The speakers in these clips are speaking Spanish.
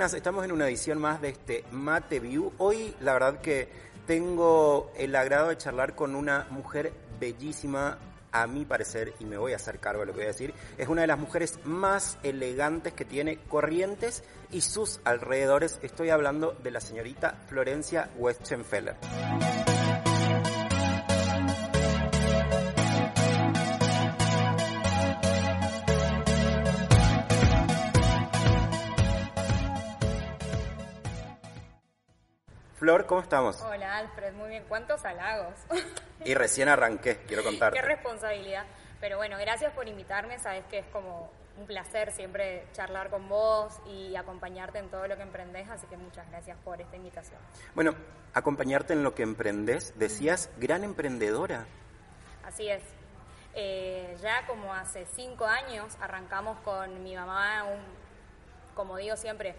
buenas, estamos en una edición más de este Mate View. Hoy la verdad que tengo el agrado de charlar con una mujer bellísima, a mi parecer, y me voy a hacer cargo de lo que voy a decir, es una de las mujeres más elegantes que tiene Corrientes y sus alrededores. Estoy hablando de la señorita Florencia Westenfeller. Flor, ¿cómo estamos? Hola Alfred, muy bien. ¿Cuántos halagos? Y recién arranqué, quiero contarte. Qué responsabilidad. Pero bueno, gracias por invitarme. Sabes que es como un placer siempre charlar con vos y acompañarte en todo lo que emprendés, así que muchas gracias por esta invitación. Bueno, acompañarte en lo que emprendés, decías, gran emprendedora. Así es. Eh, ya como hace cinco años arrancamos con mi mamá, un, como digo siempre,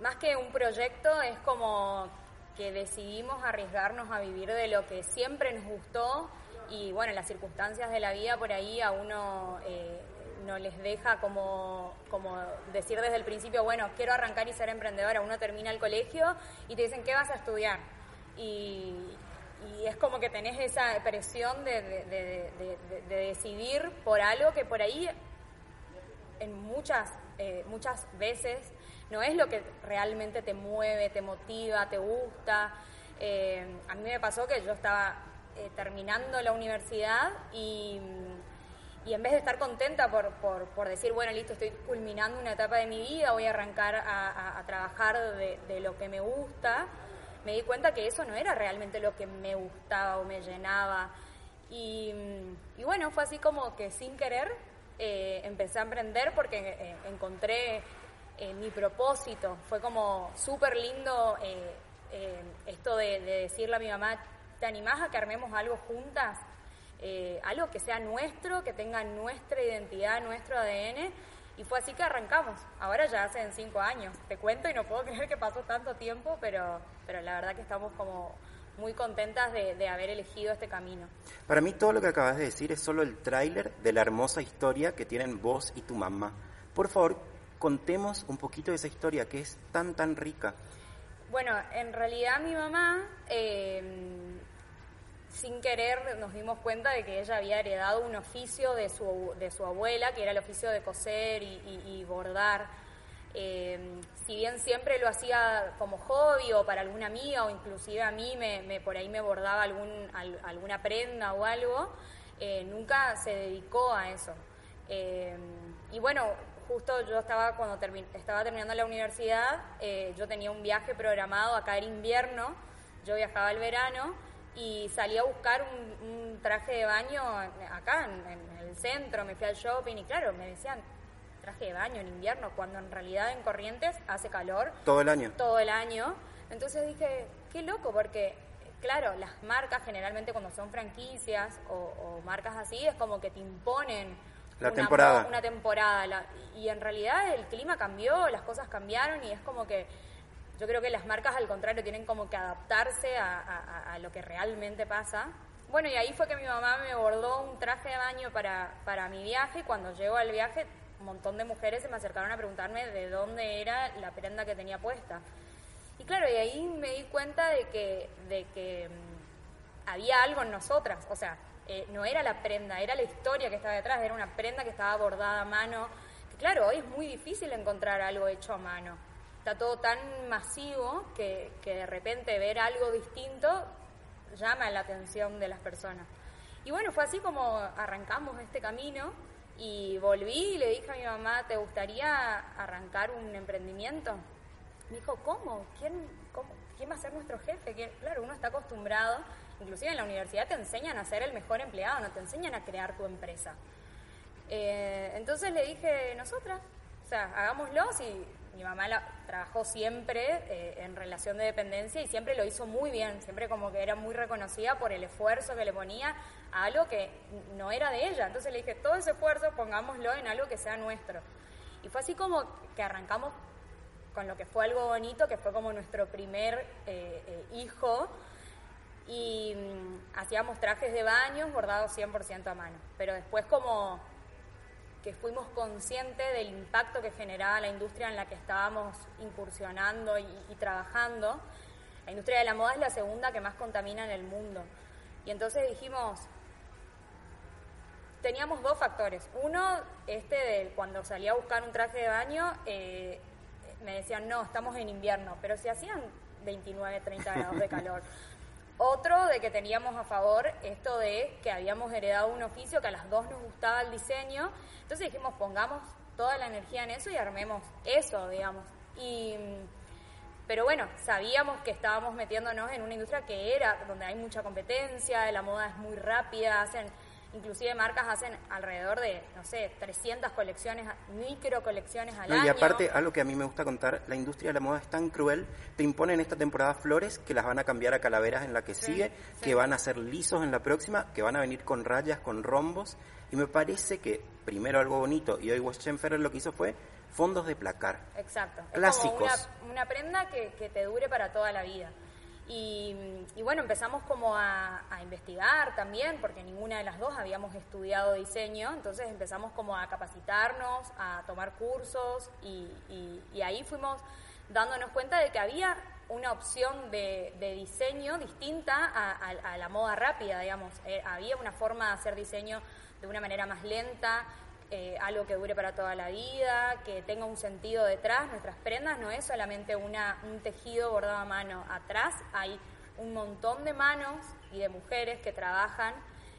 más que un proyecto, es como que decidimos arriesgarnos a vivir de lo que siempre nos gustó y bueno, las circunstancias de la vida por ahí a uno eh, no les deja como, como decir desde el principio, bueno, quiero arrancar y ser emprendedora. Uno termina el colegio y te dicen, ¿qué vas a estudiar? Y, es como que tenés esa presión de, de, decidir por algo que por ahí en muchas, eh, muchas veces no es lo que realmente te mueve, te motiva, te gusta. Eh, a mí me pasó que yo estaba eh, terminando la universidad y, en vez de estar contenta por, por, decir, bueno, listo, estoy culminando una etapa de mi vida, voy a arrancar a, trabajar de, lo que me gusta, me di cuenta que eso no era realmente lo que me gustaba o me llenaba. Y, bueno, fue así como que sin querer eh, empecé a emprender porque encontré eh, mi propósito. Fue como súper lindo eh, eh, esto de, decirle a mi mamá, ¿te animás a que armemos algo juntas? algo que sea nuestro, que tenga nuestra identidad, nuestro ADN. Y fue así que arrancamos. Ahora ya hacen cinco años. Te cuento y no puedo creer que pasó tanto tiempo, pero, pero la verdad que estamos como muy contentas de, de, haber elegido este camino. Para mí todo lo que acabas de decir es solo el tráiler de la hermosa historia que tienen vos y tu mamá. Por favor, contemos un poquito de esa historia que es tan, tan rica. Bueno, en realidad mi mamá, em, sin querer, nos dimos cuenta de que ella había heredado un oficio de su, de su abuela, que era el oficio de coser y, bordar. Em, si bien siempre lo hacía como hobby o para alguna amiga o inclusive a mí me, por ahí me bordaba algún, alguna prenda o algo, eh, nunca se dedicó a eso. Em, y bueno, justo yo estaba cuando estaba terminando la universidad, eh, yo tenía un viaje programado, acá era invierno, yo viajaba al verano y salí a buscar un, traje de baño acá en, el centro, me fui al shopping y claro, me decían traje de baño en invierno, cuando en realidad en Corrientes hace calor. Todo el año. Todo el año. Entonces dije, qué loco, porque claro, las marcas generalmente cuando son franquicias o, o marcas así es como que te imponen la una, temporada. Una temporada. y en realidad el clima cambió, las cosas cambiaron y es como que yo creo que las marcas al contrario tienen como que adaptarse a, lo que realmente pasa. Bueno, y ahí fue que mi mamá me bordó un traje de baño para, para mi viaje y cuando llegó al viaje un montón de mujeres se me acercaron a preguntarme de dónde era la prenda que tenía puesta. Y claro, y ahí me di cuenta de que, de que mm, había algo en nosotras, o sea, eh, no era la prenda, era la historia que estaba detrás, era una prenda que estaba bordada a mano. claro, hoy es muy difícil encontrar algo hecho a mano. Está todo tan masivo que, que de repente ver algo distinto llama la atención de las personas. Y bueno, fue así como arrancamos este camino y volví y le dije a mi mamá, ¿te gustaría arrancar un emprendimiento? Me dijo, ¿cómo? ¿Quién? ¿Quién va a ser nuestro jefe? Claro, uno está acostumbrado Inclusive en la universidad te enseñan a ser el mejor empleado, no te enseñan a crear tu empresa. Eh, entonces le dije, nosotras, o sea, hagámoslo. Si mi mamá trabajó siempre eh, en relación de dependencia y siempre lo hizo muy bien, siempre como que era muy reconocida por el esfuerzo que le ponía a algo que no era de ella. Entonces le dije, todo ese esfuerzo pongámoslo en algo que sea nuestro. Y fue así como que arrancamos con lo que fue algo bonito, que fue como nuestro primer eh, hijo y mm, hacíamos trajes de baño bordados 100% a mano. Pero después como fuimos conscientes del impacto que generaba la industria en la que estábamos incursionando y, y trabajando. La industria de la moda es la segunda que más contamina en el mundo. Y entonces dijimos, teníamos dos factores. Uno, este de cuando salía a buscar un traje de baño, eh, me decían, no, estamos en invierno, pero si hacían 29, 30 grados de calor. Otro de que teníamos a favor esto de que habíamos heredado un oficio que a las dos nos gustaba el diseño. Entonces dijimos, pongamos toda la energía en eso y armemos eso, digamos. Y, pero bueno, sabíamos que estábamos metiéndonos en una industria que era donde hay mucha competencia, la moda es muy rápida, hacen Inclusive marcas hacen alrededor de, no sé, 300 colecciones, micro colecciones al año. Y aparte, algo que a mí me gusta contar, la industria de la moda es tan cruel, te imponen esta temporada flores que las van a cambiar a calaveras en la que sigue, que van a ser lisos en la próxima, que van a venir con rayas, con rombos. Y me parece que primero algo bonito, y hoy West Ferrer lo que hizo fue fondos de placar. Exacto. Clásicos. Es como una, prenda que, que te dure para toda la vida. Y, bueno, empezamos como a, investigar también, porque ninguna de las dos habíamos estudiado diseño, entonces empezamos como a capacitarnos, a tomar cursos y, ahí fuimos dándonos cuenta de que había una opción de, diseño distinta a, la moda rápida, digamos. Eh, había una forma de hacer diseño de una manera más lenta, eh, algo que dure para toda la vida, que tenga un sentido detrás. Nuestras prendas no es solamente una, un tejido bordado a mano. Atrás hay un montón de manos y de mujeres que trabajan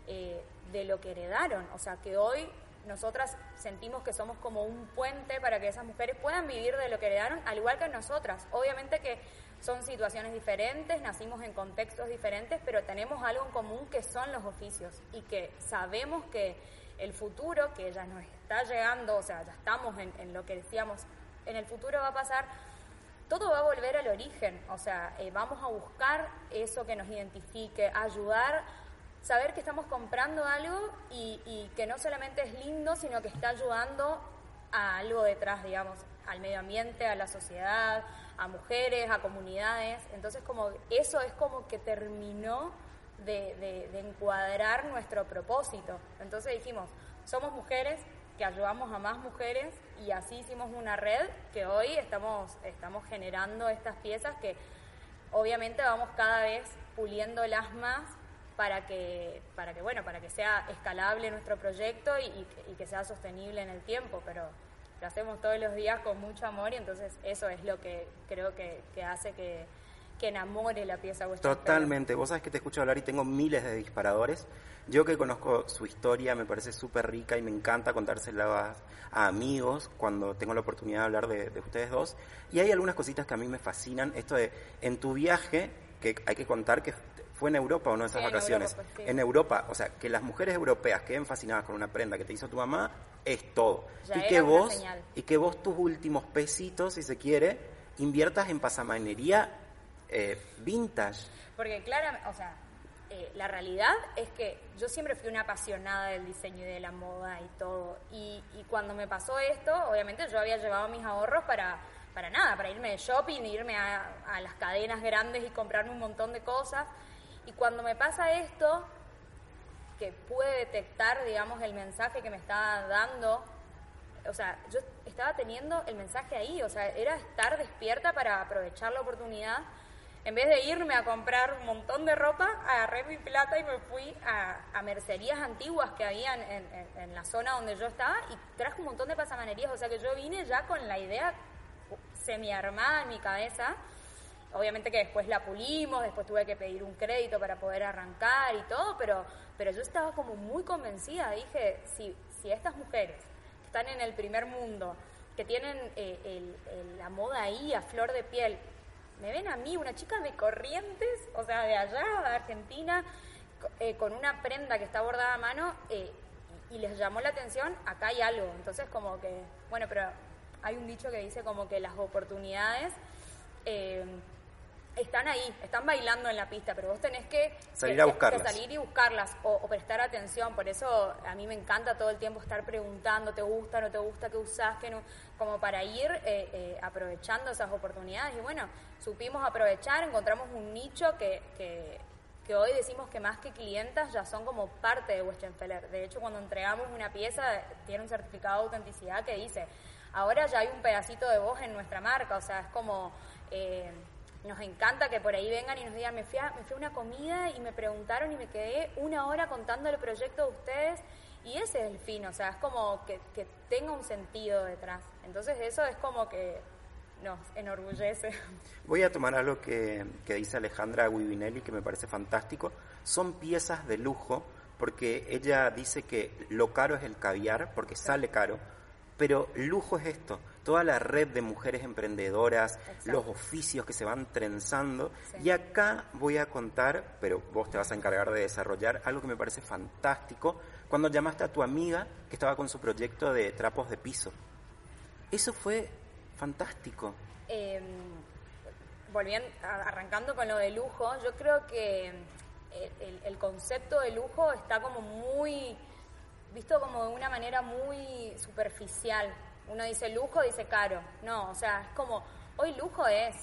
eh, de lo que heredaron. O sea, que hoy nosotras sentimos que somos como un puente para que esas mujeres puedan vivir de lo que heredaron, al igual que nosotras. Obviamente que son situaciones diferentes, nacimos en contextos diferentes, pero tenemos algo en común que son los oficios y que sabemos que el futuro, que ya nos está llegando, o sea, ya estamos en, lo que decíamos, en el futuro va a pasar, todo va a volver al origen, o sea, eh, vamos a buscar eso que nos identifique, ayudar, saber que estamos comprando algo y, y que no solamente es lindo, sino que está ayudando a algo detrás, digamos, al medio ambiente, a la sociedad, a mujeres, a comunidades. Entonces, como eso es como que terminó de, encuadrar nuestro propósito. Entonces dijimos, somos mujeres que ayudamos a más mujeres y así hicimos una red que hoy estamos, estamos generando estas piezas que obviamente vamos cada vez puliéndolas más para que, para que, bueno, para que sea escalable nuestro proyecto y, que sea sostenible en el tiempo, pero lo hacemos todos los días con mucho amor y entonces eso es lo que creo que hace que, que enamore la pieza vuestra. Totalmente. Vos sabés que te escucho hablar y tengo miles de disparadores. Yo que conozco su historia me parece súper rica y me encanta contársela a, amigos cuando tengo la oportunidad de hablar de, ustedes dos. Y hay algunas cositas que a mí me fascinan. Esto de, en tu viaje, que hay que contar que fue en Europa o no esas vacaciones. Pues, en Europa, o sea, que las mujeres europeas queden fascinadas con una prenda que te hizo tu mamá es todo. y que vos y que vos tus últimos pesitos, si se quiere, inviertas en pasamanería eh, vintage. Porque claro, o sea, eh, la realidad es que yo siempre fui una apasionada del diseño y de la moda y todo. Y, cuando me pasó esto, obviamente yo había llevado mis ahorros para, para nada, para irme de shopping, irme a, a las cadenas grandes y comprarme un montón de cosas. Y cuando me pasa esto, que pude detectar, digamos, el mensaje que me estaba dando, o sea, yo estaba teniendo el mensaje ahí, o sea, era estar despierta para aprovechar la oportunidad en vez de irme a comprar un montón de ropa, agarré mi plata y me fui a, mercerías antiguas que habían en, la zona donde yo estaba y traje un montón de pasamanerías. O sea que yo vine ya con la idea semi-armada en mi cabeza. Obviamente que después la pulimos, después tuve que pedir un crédito para poder arrancar y todo, pero, pero yo estaba como muy convencida. Dije, si, si estas mujeres que están en el primer mundo, que tienen eh, la moda ahí a flor de piel, me ven a mí, una chica de Corrientes, o sea, de allá, de Argentina, eh, con una prenda que está bordada a mano eh, y, les llamó la atención, acá hay algo. Entonces, como que, bueno, pero hay un dicho que dice como que las oportunidades eh, están ahí, están bailando en la pista, pero vos tenés que salir, a buscarlas. salir y buscarlas o, prestar atención. Por eso a mí me encanta todo el tiempo estar preguntando, ¿te gusta, no te gusta, qué usás, qué no? Como para ir eh, eh, aprovechando esas oportunidades. Y bueno, supimos aprovechar, encontramos un nicho que, que, que hoy decimos que más que clientas ya son como parte de Westenfeller. De hecho, cuando entregamos una pieza, tiene un certificado de autenticidad que dice, ahora ya hay un pedacito de voz en nuestra marca, o sea, es como... Eh, nos encanta que por ahí vengan y nos digan, me fui, a, me fui a una comida y me preguntaron y me quedé una hora contando el proyecto de ustedes y ese es el fin, o sea, es como que, tenga un sentido detrás. Entonces eso es como que nos enorgullece. Voy a tomar algo que, que dice Alejandra Guibinelli que me parece fantástico. Son piezas de lujo porque ella dice que lo caro es el caviar porque sale caro, pero lujo es esto, toda la red de mujeres emprendedoras, los oficios que se van trenzando. Y acá voy a contar, pero vos te vas a encargar de desarrollar algo que me parece fantástico, cuando llamaste a tu amiga que estaba con su proyecto de trapos de piso. Eso fue fantástico. Eh, volviendo, arrancando con lo de lujo, yo creo que el, el, concepto de lujo está como muy, visto como de una manera muy superficial. Uno dice lujo, dice caro. No, o sea, es como, hoy lujo es,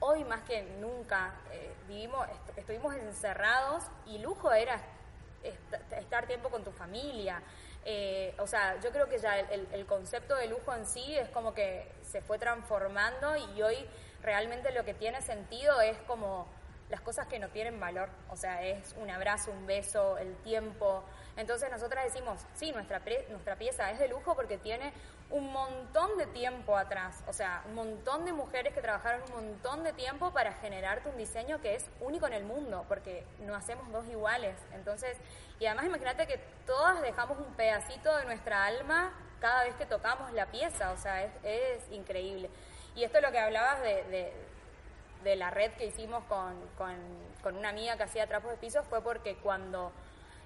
hoy más que nunca, eh, vivimos, estuvimos encerrados y lujo era estar tiempo con tu familia, eh, o sea, yo creo que ya el, concepto de lujo en sí es como que se fue transformando y hoy realmente lo que tiene sentido es como las cosas que no tienen valor, o sea, es un abrazo, un beso, el tiempo. Entonces nosotras decimos, sí, nuestra, nuestra pieza es de lujo porque tiene un montón de tiempo atrás, o sea, un montón de mujeres que trabajaron un montón de tiempo para generarte un diseño que es único en el mundo, porque no hacemos dos iguales. Entonces, y además imagínate que todas dejamos un pedacito de nuestra alma cada vez que tocamos la pieza, o sea, es, increíble. Y esto es lo que hablabas de, de, la red que hicimos con, con, una amiga que hacía trapos de pisos, fue porque cuando...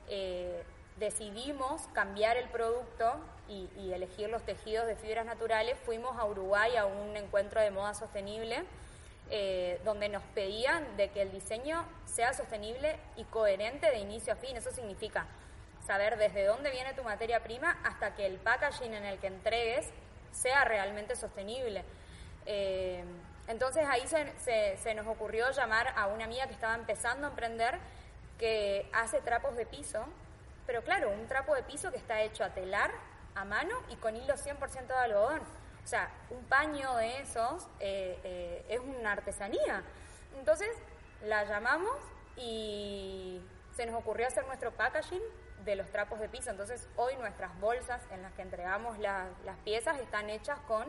Eh, decidimos cambiar el producto y, elegir los tejidos de fibras naturales, fuimos a Uruguay a un encuentro de moda sostenible eh, donde nos pedían de que el diseño sea sostenible y coherente de inicio a fin. Eso significa saber desde dónde viene tu materia prima hasta que el packaging en el que entregues sea realmente sostenible. Eh, entonces ahí se, se, nos ocurrió llamar a una amiga que estaba empezando a emprender que hace trapos de piso pero claro, un trapo de piso que está hecho a telar, a mano y con hilo 100% de algodón. O sea, un paño de esos eh, eh, es una artesanía. Entonces la llamamos y se nos ocurrió hacer nuestro packaging de los trapos de piso. Entonces hoy nuestras bolsas en las que entregamos las piezas están hechas con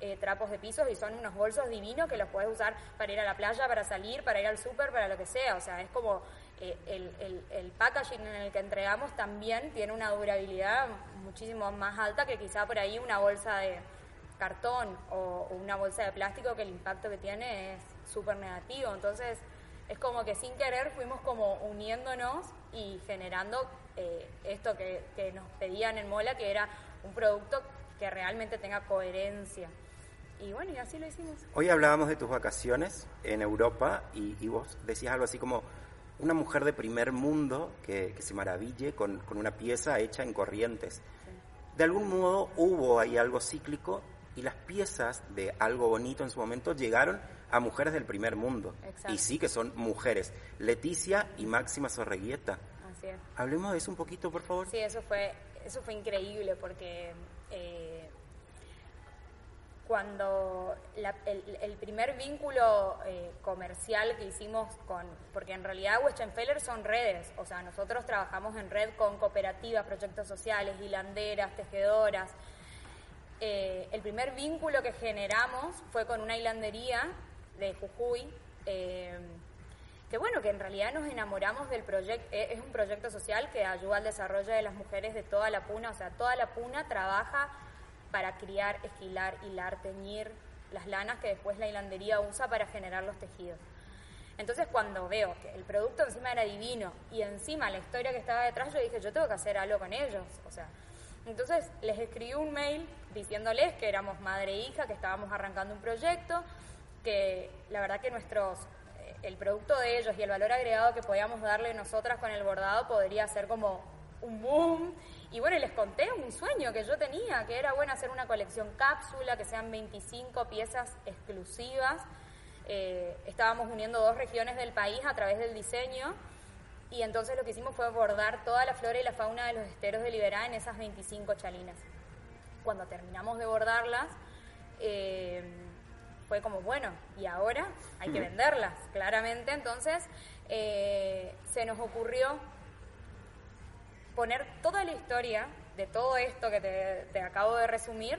eh, trapos de piso y son unos bolsos divinos que los puedes usar para ir a la playa, para salir, para ir al súper, para lo que sea. O sea, es como eh, el, packaging en el que entregamos también tiene una durabilidad muchísimo más alta que quizá por ahí una bolsa de cartón o, una bolsa de plástico que el impacto que tiene es súper negativo. Entonces es como que sin querer fuimos como uniéndonos y generando eh, esto que, nos pedían en Mola, que era un producto que realmente tenga coherencia. Y bueno, y así lo hicimos. Hoy hablábamos de tus vacaciones en Europa y vos decías algo así como una mujer de primer mundo que, se maraville con, una pieza hecha en corrientes. De algún modo hubo ahí algo cíclico y las piezas de algo bonito en su momento llegaron a mujeres del primer mundo. Y sí que son mujeres. Leticia y Máxima Sorreguieta. Así es. Hablemos de eso un poquito, por favor. Sí, eso fue, eso fue increíble porque eh, cuando el, primer vínculo eh, comercial que hicimos con, porque en realidad Westenfeller son redes, o sea, nosotros trabajamos en red con cooperativas, proyectos sociales, hilanderas, tejedoras. Eh, el primer vínculo que generamos fue con una hilandería de Jujuy, eh, que bueno, que en realidad nos enamoramos del proyecto, es un proyecto social que ayuda al desarrollo de las mujeres de toda la puna, o sea, toda la puna trabaja para criar, esquilar, hilar, teñir las lanas que después la hilandería usa para generar los tejidos. Entonces cuando veo que el producto encima era divino y encima la historia que estaba detrás, yo dije, yo tengo que hacer algo con ellos. O sea, entonces les escribí un mail diciéndoles que éramos madre e hija, que estábamos arrancando un proyecto, que la verdad que nuestros eh, el producto de ellos y el valor agregado que podíamos darle nosotras con el bordado podría ser como un boom y bueno, les conté un sueño que yo tenía, que era bueno hacer una colección cápsula, que sean 25 piezas exclusivas, eh, estábamos uniendo dos regiones del país a través del diseño y entonces lo que hicimos fue abordar toda la flora y la fauna de los esteros de Liberá en esas 25 chalinas. Cuando terminamos de bordarlas, eh, fue como, bueno, y ahora hay que venderlas, claramente. Entonces eh, se nos ocurrió poner toda la historia de todo esto que te, acabo de resumir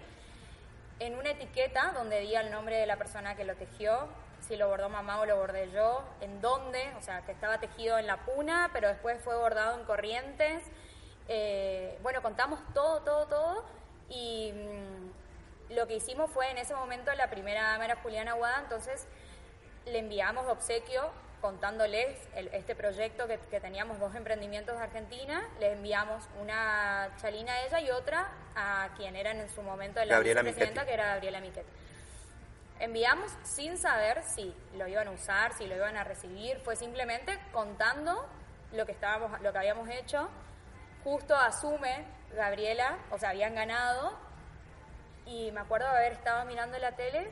en una etiqueta donde diga el nombre de la persona que lo tejió, si lo bordó mamá o lo bordé yo, en dónde, o sea, que estaba tejido en la puna, pero después fue bordado en corrientes. Eh, bueno, contamos todo, todo, todo y mm, lo que hicimos fue en ese momento la primera dama era Juliana Aguada, entonces le enviamos obsequio contándoles este proyecto que, teníamos dos emprendimientos de Argentina, le enviamos una chalina a ella y otra a quien era en su momento la vicepresidenta, que era Gabriela Miquet. Enviamos sin saber si lo iban a usar, si lo iban a recibir, fue simplemente contando lo que estábamos, lo que habíamos hecho. Justo asume Gabriela, o sea, habían ganado, y me acuerdo de haber estado mirando la tele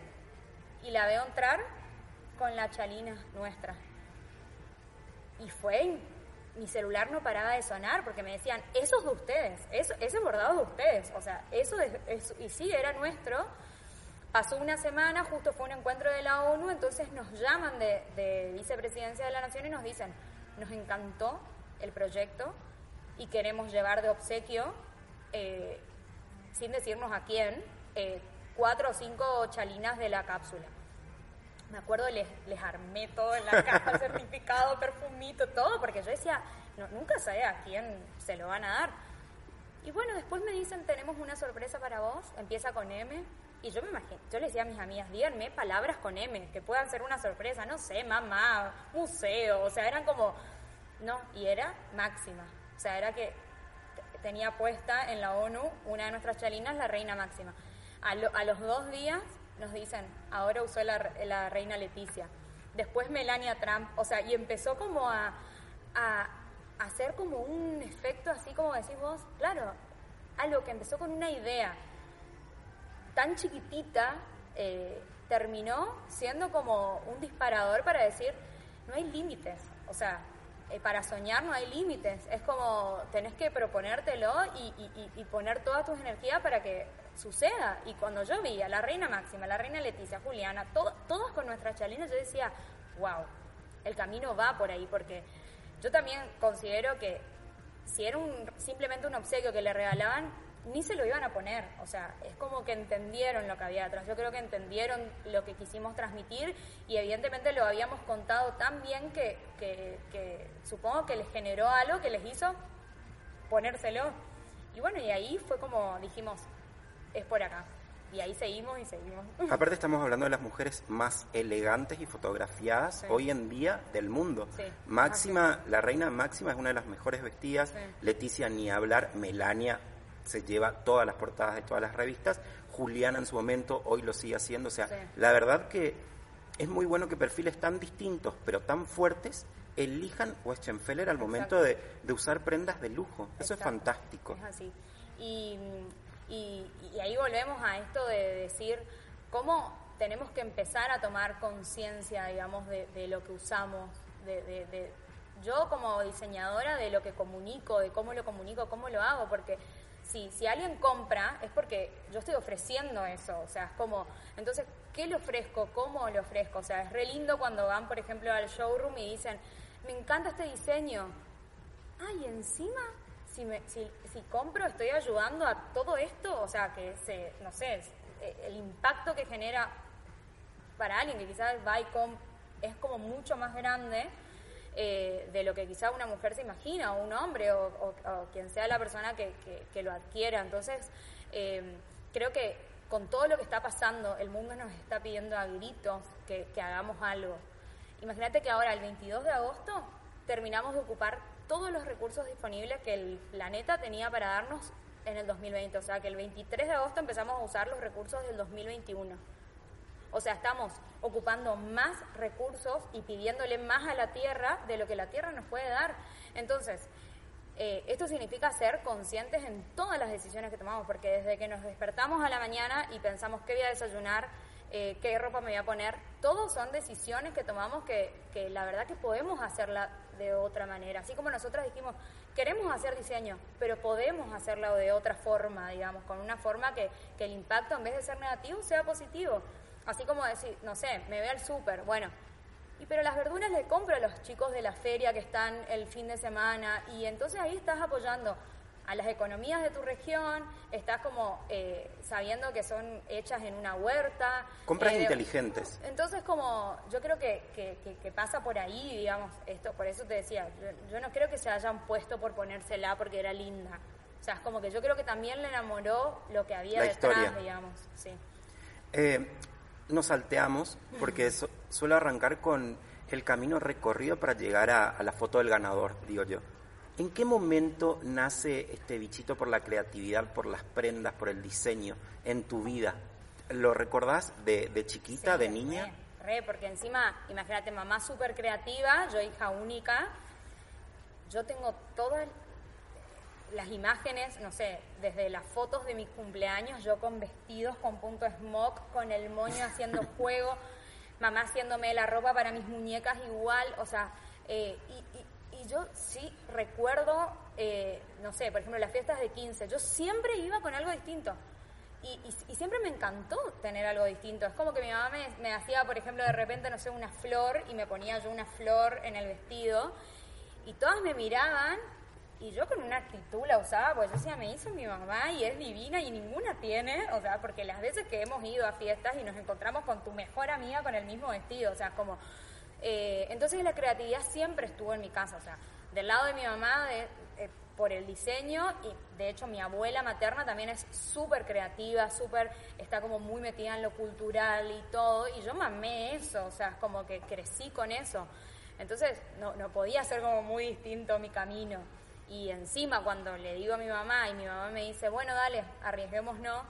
y la veo entrar con la chalina nuestra. Y fue, mi celular no paraba de sonar porque me decían, eso es de ustedes, eso, ese bordado de ustedes, o sea, eso, es, y sí, era nuestro Pasó una semana, justo fue un encuentro de la ONU, entonces nos llaman de, Vicepresidencia de la Nación y nos dicen, nos encantó el proyecto y queremos llevar de obsequio, eh, sin decirnos a quién, eh, cuatro o cinco chalinas de la cápsula. Me acuerdo, les, armé todo en la caja, certificado, perfumito, todo, porque yo decía, no, nunca sé a quién se lo van a dar. Y bueno, después me dicen, tenemos una sorpresa para vos, empieza con M, y yo me imagino, yo le decía a mis amigas, díganme palabras con M, que puedan ser una sorpresa, no sé, mamá, museo, o sea, eran como, no, y era máxima, o sea, era que tenía puesta en la ONU una de nuestras chalinas, la reina máxima. A, los dos días nos dicen, ahora usó la, reina Leticia, después Melania Trump, o sea, y empezó como a, a hacer como un efecto así como decís vos, claro, algo que empezó con una idea tan chiquitita eh, terminó siendo como un disparador para decir, no hay límites, o sea, eh, para soñar no hay límites, es como tenés que proponértelo y, poner todas tus energías para que suceda. Y cuando yo vi a la reina Máxima, la reina Leticia, Juliana, todos con nuestras chalinas, yo decía, wow, el camino va por ahí, porque yo también considero que si era un, simplemente un obsequio que le regalaban, ni se lo iban a poner. O sea, es como que entendieron lo que había atrás. Yo creo que entendieron lo que quisimos transmitir y evidentemente lo habíamos contado tan bien que, que, supongo que les generó algo que les hizo ponérselo. Y bueno, y ahí fue como dijimos, es por acá. Y ahí seguimos y seguimos. Aparte estamos hablando de las mujeres más elegantes y fotografiadas hoy en día del mundo. Máxima, la reina Máxima es una de las mejores vestidas. Leticia ni hablar, Melania se lleva todas las portadas de todas las revistas. Juliana en su momento hoy lo sigue haciendo. O sea, la verdad que es muy bueno que perfiles tan distintos, pero tan fuertes, elijan Westenfeller al momento de, usar prendas de lujo. Eso es fantástico. Es así. Y, y, ahí volvemos a esto de decir cómo tenemos que empezar a tomar conciencia, digamos, de, lo que usamos, de, de, yo como diseñadora de lo que comunico, de cómo lo comunico, cómo lo hago, porque si, si alguien compra es porque yo estoy ofreciendo eso, o sea, es como, entonces, ¿qué le ofrezco? ¿Cómo le ofrezco? O sea, es re lindo cuando van, por ejemplo, al showroom y dicen, me encanta este diseño. Ay, encima, si, me, si, si compro, estoy ayudando a todo esto, o sea, que se, no sé, eh, el impacto que genera para alguien que quizás va y es como mucho más grande eh, de lo que quizá una mujer se imagina, o un hombre, o, quien sea la persona que, lo adquiera. Entonces, eh, creo que con todo lo que está pasando, el mundo nos está pidiendo a gritos que, hagamos algo. Imagínate que ahora, el 22 de agosto, terminamos de ocupar todos los recursos disponibles que el planeta tenía para darnos en el 2020. O sea, que el 23 de agosto empezamos a usar los recursos del 2021. O sea, estamos ocupando más recursos y pidiéndole más a la tierra de lo que la tierra nos puede dar. Entonces, eh, esto significa ser conscientes en todas las decisiones que tomamos, porque desde que nos despertamos a la mañana y pensamos qué voy a desayunar, eh, qué ropa me voy a poner. Todos son decisiones que tomamos que, que la verdad que podemos hacerla de otra manera. Así como nosotros dijimos, queremos hacer diseño, pero podemos hacerlo de otra forma, digamos, con una forma que, que el impacto en vez de ser negativo sea positivo. Así como decir, no sé, me voy al súper, bueno, y pero las verduras le compro a los chicos de la feria que están el fin de semana y entonces ahí estás apoyando a las economías de tu región, estás como eh, sabiendo que son hechas en una huerta. Compras eh, inteligentes. Entonces como yo creo que, que, pasa por ahí, digamos, esto, por eso te decía, yo, no creo que se hayan puesto por ponérsela porque era linda. O sea, es como que yo creo que también le enamoró lo que había detrás, digamos. Sí. Eh, nos salteamos porque suelo arrancar con el camino recorrido para llegar a, la foto del ganador, digo yo. ¿En qué momento nace este bichito por la creatividad, por las prendas, por el diseño en tu vida? ¿Lo recordás de, chiquita, de niña? Re, re, porque encima, imagínate, mamá súper creativa, yo hija única, yo tengo todas las imágenes, no sé, desde las fotos de mis cumpleaños, yo con vestidos, con punto smoke, con el moño haciendo juego, mamá haciéndome la ropa para mis muñecas igual, o sea, eh, y, yo sí recuerdo, eh, no sé, por ejemplo, las fiestas de 15, yo siempre iba con algo distinto. Y, siempre me encantó tener algo distinto. Es como que mi mamá me, me hacía, por ejemplo, de repente, no sé, una flor y me ponía yo una flor en el vestido. Y todas me miraban y yo con una actitud la usaba, pues yo decía, me hizo mi mamá y es divina y ninguna tiene, o sea, porque las veces que hemos ido a fiestas y nos encontramos con tu mejor amiga con el mismo vestido, o sea, como... Eh, entonces la creatividad siempre estuvo en mi casa, o sea, del lado de mi mamá de, eh, por el diseño y de hecho mi abuela materna también es súper creativa, súper, está como muy metida en lo cultural y todo, y yo mamé eso, o sea, es como que crecí con eso. Entonces no, no podía ser como muy distinto mi camino. Y encima cuando le digo a mi mamá y mi mamá me dice, bueno, dale, arriesguémonos,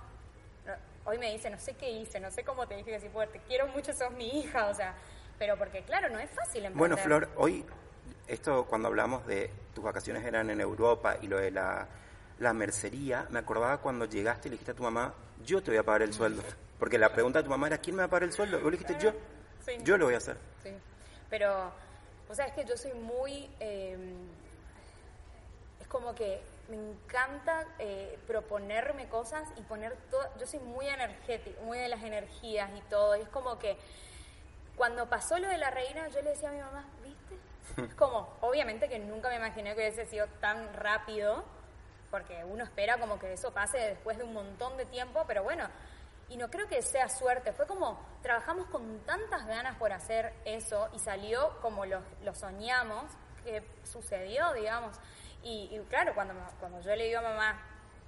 hoy me dice, no sé qué hice, no sé cómo te dije que si te quiero mucho, sos mi hija, o sea, pero porque claro, no es fácil emprender. Bueno, Flor, hoy, esto cuando hablamos de tus vacaciones eran en Europa y lo de la, la mercería, me acordaba cuando llegaste y le dijiste a tu mamá, yo te voy a pagar el sueldo. Porque la pregunta de tu mamá era, ¿quién me va a pagar el sueldo? Y vos le dijiste, yo, yo lo voy a hacer. Sí, pero, o sea, es que yo soy muy... Eh, como que me encanta eh, proponerme cosas y poner todo, yo soy muy energética, muy de las energías y todo, y es como que cuando pasó lo de la reina, yo le decía a mi mamá, ¿viste? Es como, obviamente que nunca me imaginé que hubiese sido tan rápido, porque uno espera como que eso pase después de un montón de tiempo, pero bueno, y no creo que sea suerte, fue como trabajamos con tantas ganas por hacer eso y salió como lo, lo soñamos, que sucedió, digamos. Y, claro, cuando, cuando yo le digo a mamá,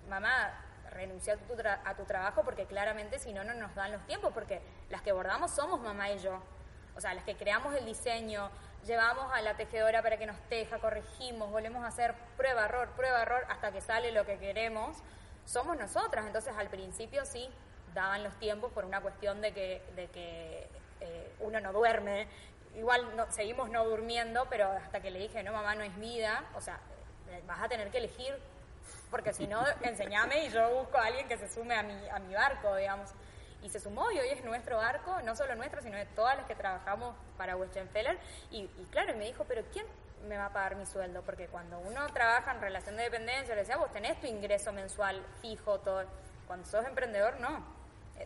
mamá, renuncia a tu, a tu trabajo porque claramente si no, no nos dan los tiempos, porque las que bordamos somos mamá y yo. O sea, las que creamos el diseño, llevamos a la tejedora para que nos teja, corregimos, volvemos a hacer prueba, error, prueba, error, hasta que sale lo que queremos, somos nosotras. Entonces, al principio sí, daban los tiempos por una cuestión de que, de que eh, uno no duerme. Igual seguimos no durmiendo, pero hasta que le dije, no, mamá, no es vida, o sea, vas a tener que elegir, porque si no, enseñame y yo busco a alguien que se sume a mi, a mi barco, digamos. Y se sumó y hoy es nuestro barco, no solo nuestro, sino de todas las que trabajamos para Westenfeller. Y, y claro, me dijo, pero ¿quién me va a pagar mi sueldo? Porque cuando uno trabaja en relación de dependencia, le decía, vos tenés tu ingreso mensual fijo, todo. Cuando sos emprendedor, no.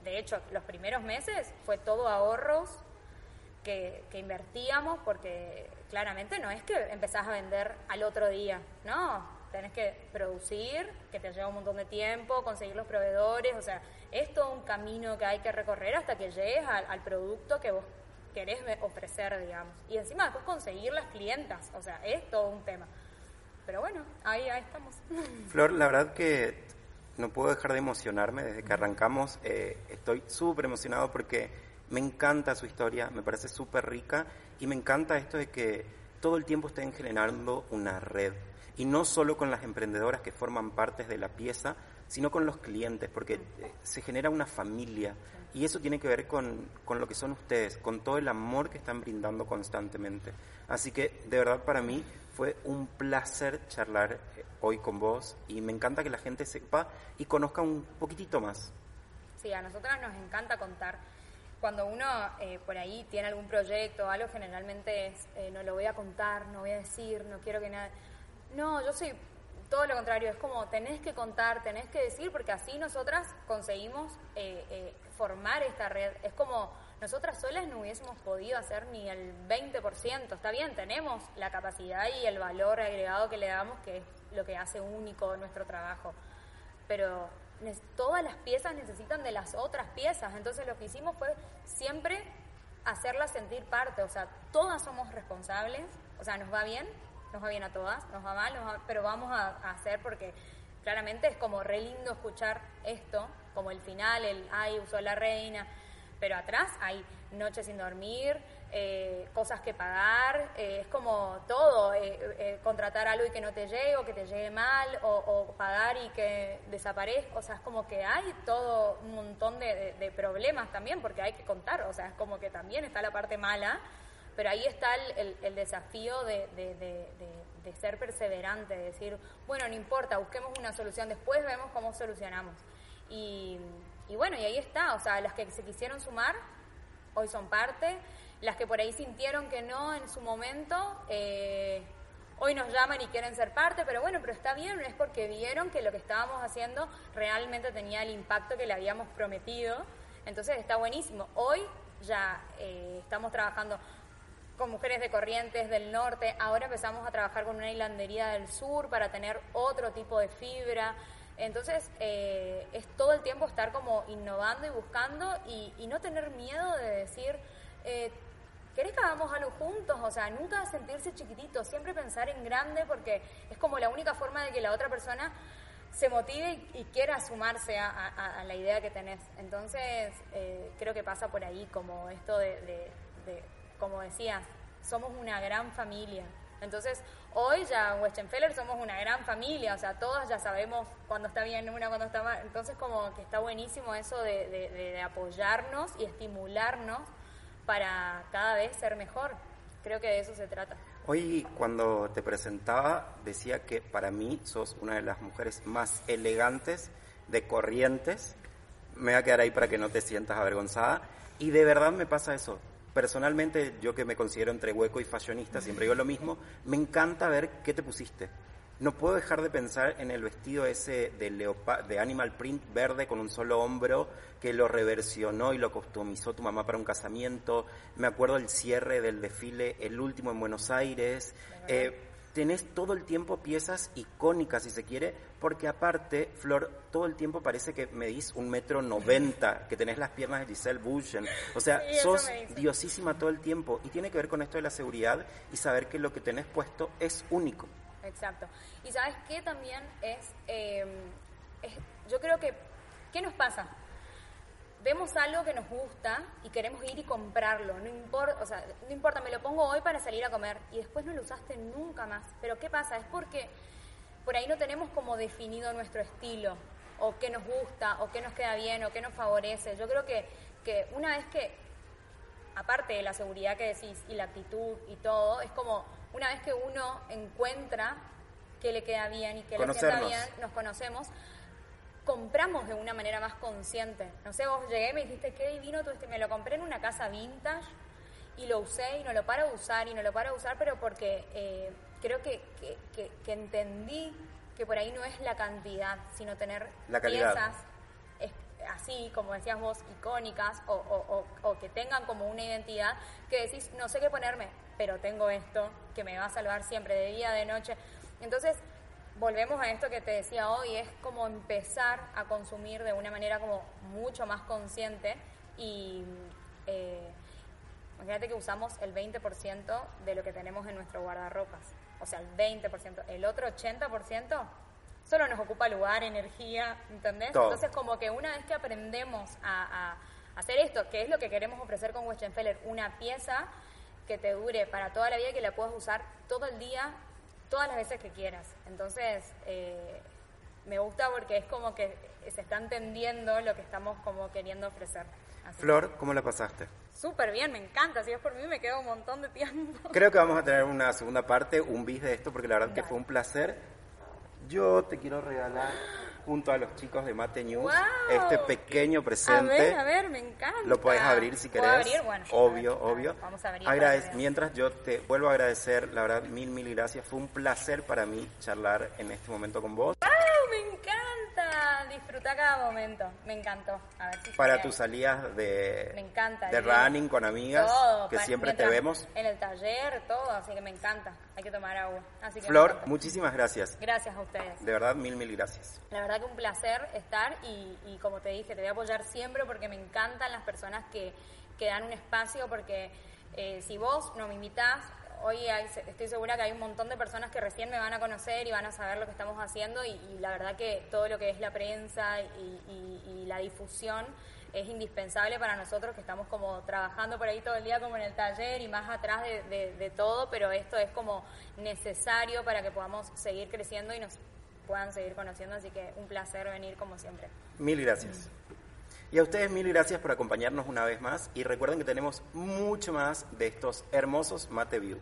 De hecho, los primeros meses fue todo ahorros que, que invertíamos porque claramente no es que empezás a vender al otro día, no, tenés que producir, que te lleva un montón de tiempo, conseguir los proveedores, o sea, es todo un camino que hay que recorrer hasta que llegues al, producto que vos querés ofrecer, digamos. Y encima después conseguir las clientas, o sea, es todo un tema. Pero bueno, ahí, ahí estamos. Flor, la verdad que no puedo dejar de emocionarme desde que arrancamos. Eh, estoy súper emocionado porque me encanta su historia, me parece súper rica y me encanta esto de que todo el tiempo estén generando una red. Y no solo con las emprendedoras que forman partes de la pieza, sino con los clientes, porque eh, se genera una familia. Y eso tiene que ver con, con, lo que son ustedes, con todo el amor que están brindando constantemente. Así que de verdad para mí fue un placer charlar eh, hoy con vos y me encanta que la gente sepa y conozca un poquitito más. Sí, a nosotras nos encanta contar cuando uno eh, por ahí tiene algún proyecto algo, generalmente es, eh, no lo voy a contar, no voy a decir, no quiero que nada... No, yo soy todo lo contrario, es como tenés que contar, tenés que decir, porque así nosotras conseguimos eh, formar esta red. Es como nosotras solas no hubiésemos podido hacer ni el 20%. Está bien, tenemos la capacidad y el valor agregado que le damos, que es lo que hace único nuestro trabajo. Pero todas las piezas necesitan de las otras piezas. Entonces lo que hicimos fue siempre hacerlas sentir parte. O sea, todas somos responsables. O sea, nos va bien, nos va bien a todas, nos va mal, pero vamos a, hacer porque claramente es como re lindo escuchar esto, como el final, el ay, usó la reina, pero atrás hay noches sin dormir, eh, cosas que pagar, eh, es como todo, eh, contratar algo y que no te llegue o que te llegue mal, o, pagar y que desaparezca, o sea, es como que hay todo un montón de, problemas también, porque hay que contar, o sea, es como que también está la parte mala, pero ahí está el, desafío de, de, ser perseverante, de decir, bueno, no importa, busquemos una solución, después vemos cómo solucionamos. Y, y bueno, y ahí está, o sea, las que se quisieron sumar, hoy son parte, las que por ahí sintieron que no en su momento, eh, hoy nos llaman y quieren ser parte, pero bueno, pero está bien, es porque vieron que lo que estábamos haciendo realmente tenía el impacto que le habíamos prometido, entonces está buenísimo. Hoy ya eh, estamos trabajando con mujeres de Corrientes del Norte, ahora empezamos a trabajar con una hilandería del sur para tener otro tipo de fibra. Entonces, eh, es todo el tiempo estar como innovando y buscando y, no tener miedo de decir, eh, ¿querés que hagamos algo juntos? O sea, nunca sentirse chiquitito, siempre pensar en grande porque es como la única forma de que la otra persona se motive y, quiera sumarse a, la idea que tenés. Entonces, eh, creo que pasa por ahí como esto de como decías, somos una gran familia. Entonces, hoy ya en Westenfeller somos una gran familia, o sea, todas ya sabemos cuándo está bien una, cuándo está mal. Entonces, como que está buenísimo eso de, apoyarnos y estimularnos para cada vez ser mejor. Creo que de eso se trata. Hoy, cuando te presentaba, decía que para mí sos una de las mujeres más elegantes de Corrientes. Me voy a quedar ahí para que no te sientas avergonzada. Y de verdad me pasa eso personalmente, yo que me considero entre hueco y fashionista, siempre digo lo mismo, me encanta ver qué te pusiste. No puedo dejar de pensar en el vestido ese de, de animal print verde con un solo hombro que lo reversionó y lo customizó tu mamá para un casamiento. Me acuerdo el cierre del desfile, el último en Buenos Aires tenés todo el tiempo piezas icónicas, si se quiere, porque aparte, Flor, todo el tiempo parece que medís un metro noventa, que tenés las piernas de Giselle Bouchen. O sea, sos diosísima todo el tiempo. Y tiene que ver con esto de la seguridad y saber que lo que tenés puesto es único. Exacto. Y sabes qué también es, eh, es yo creo que, ¿qué nos pasa? vemos algo que nos gusta y queremos ir y comprarlo, no importa, o sea, no importa, me lo pongo hoy para salir a comer y después no lo usaste nunca más. Pero ¿qué pasa? Es porque por ahí no tenemos como definido nuestro estilo o qué nos gusta o qué nos queda bien o qué nos favorece. Yo creo que, que una vez que, aparte de la seguridad que decís y la actitud y todo, es como una vez que uno encuentra qué le queda bien y qué le queda bien, nos conocemos, compramos de una manera más consciente. No sé, vos llegué y me dijiste, qué divino tú este, me lo compré en una casa vintage y lo usé y no lo paro de usar y no lo paro de usar, pero porque eh, creo que, que, entendí que por ahí no es la cantidad, sino tener piezas así, como decías vos, icónicas o, o, o, que tengan como una identidad que decís, no sé qué ponerme, pero tengo esto que me va a salvar siempre de día, de noche. Entonces, volvemos a esto que te decía hoy, es como empezar a consumir de una manera como mucho más consciente y eh, imagínate que usamos el 20% de lo que tenemos en nuestro guardarropas, o sea, el 20%, el otro 80% solo nos ocupa lugar, energía, ¿entendés? Entonces como que una vez que aprendemos a, hacer esto, que es lo que queremos ofrecer con Westenfeller, una pieza que te dure para toda la vida y que la puedas usar todo el día todas las veces que quieras. Entonces, eh, me gusta porque es como que se está entendiendo lo que estamos como queriendo ofrecer. Flor, ¿cómo la pasaste? Súper bien, me encanta. Si es por mí, me quedo un montón de tiempo. Creo que vamos a tener una segunda parte, un bis de esto, porque la verdad que fue un placer. Yo te quiero regalar junto a los chicos de Mate News Wow. este pequeño presente. A ver, a ver, me encanta. Lo podés abrir si ¿Puedo querés. abrir? Bueno, obvio, obvio. Vamos a abrir. Mientras yo te vuelvo a agradecer, la verdad, mil, mil gracias. Fue un placer para mí charlar en este momento con vos. ¡Wow! Me encanta. Disfruta cada momento. Me encantó. A ver si Para tus salidas de, Me encanta. de running con amigas, Todo, que siempre te vemos. En el taller, todo, así que me encanta. Hay que tomar agua. Así que Flor, muchísimas gracias. Gracias a ustedes. De verdad, mil, mil gracias. La un placer estar y, como te dije, te voy a apoyar siempre porque me encantan las personas que, que dan un espacio porque eh, si vos no me invitás, hoy hay- estoy segura que hay un montón de personas que recién me van a conocer y van a saber lo que estamos haciendo y, la verdad que todo lo que es la prensa y, la difusión es indispensable para nosotros que estamos como trabajando por ahí todo el día como en el taller y más atrás de todo, pero esto es como necesario para que podamos seguir creciendo y nos puedan seguir conociendo, así que un placer venir como siempre. Mil gracias. Y a ustedes mil gracias por acompañarnos una vez más y recuerden que tenemos mucho más de estos hermosos Mate View.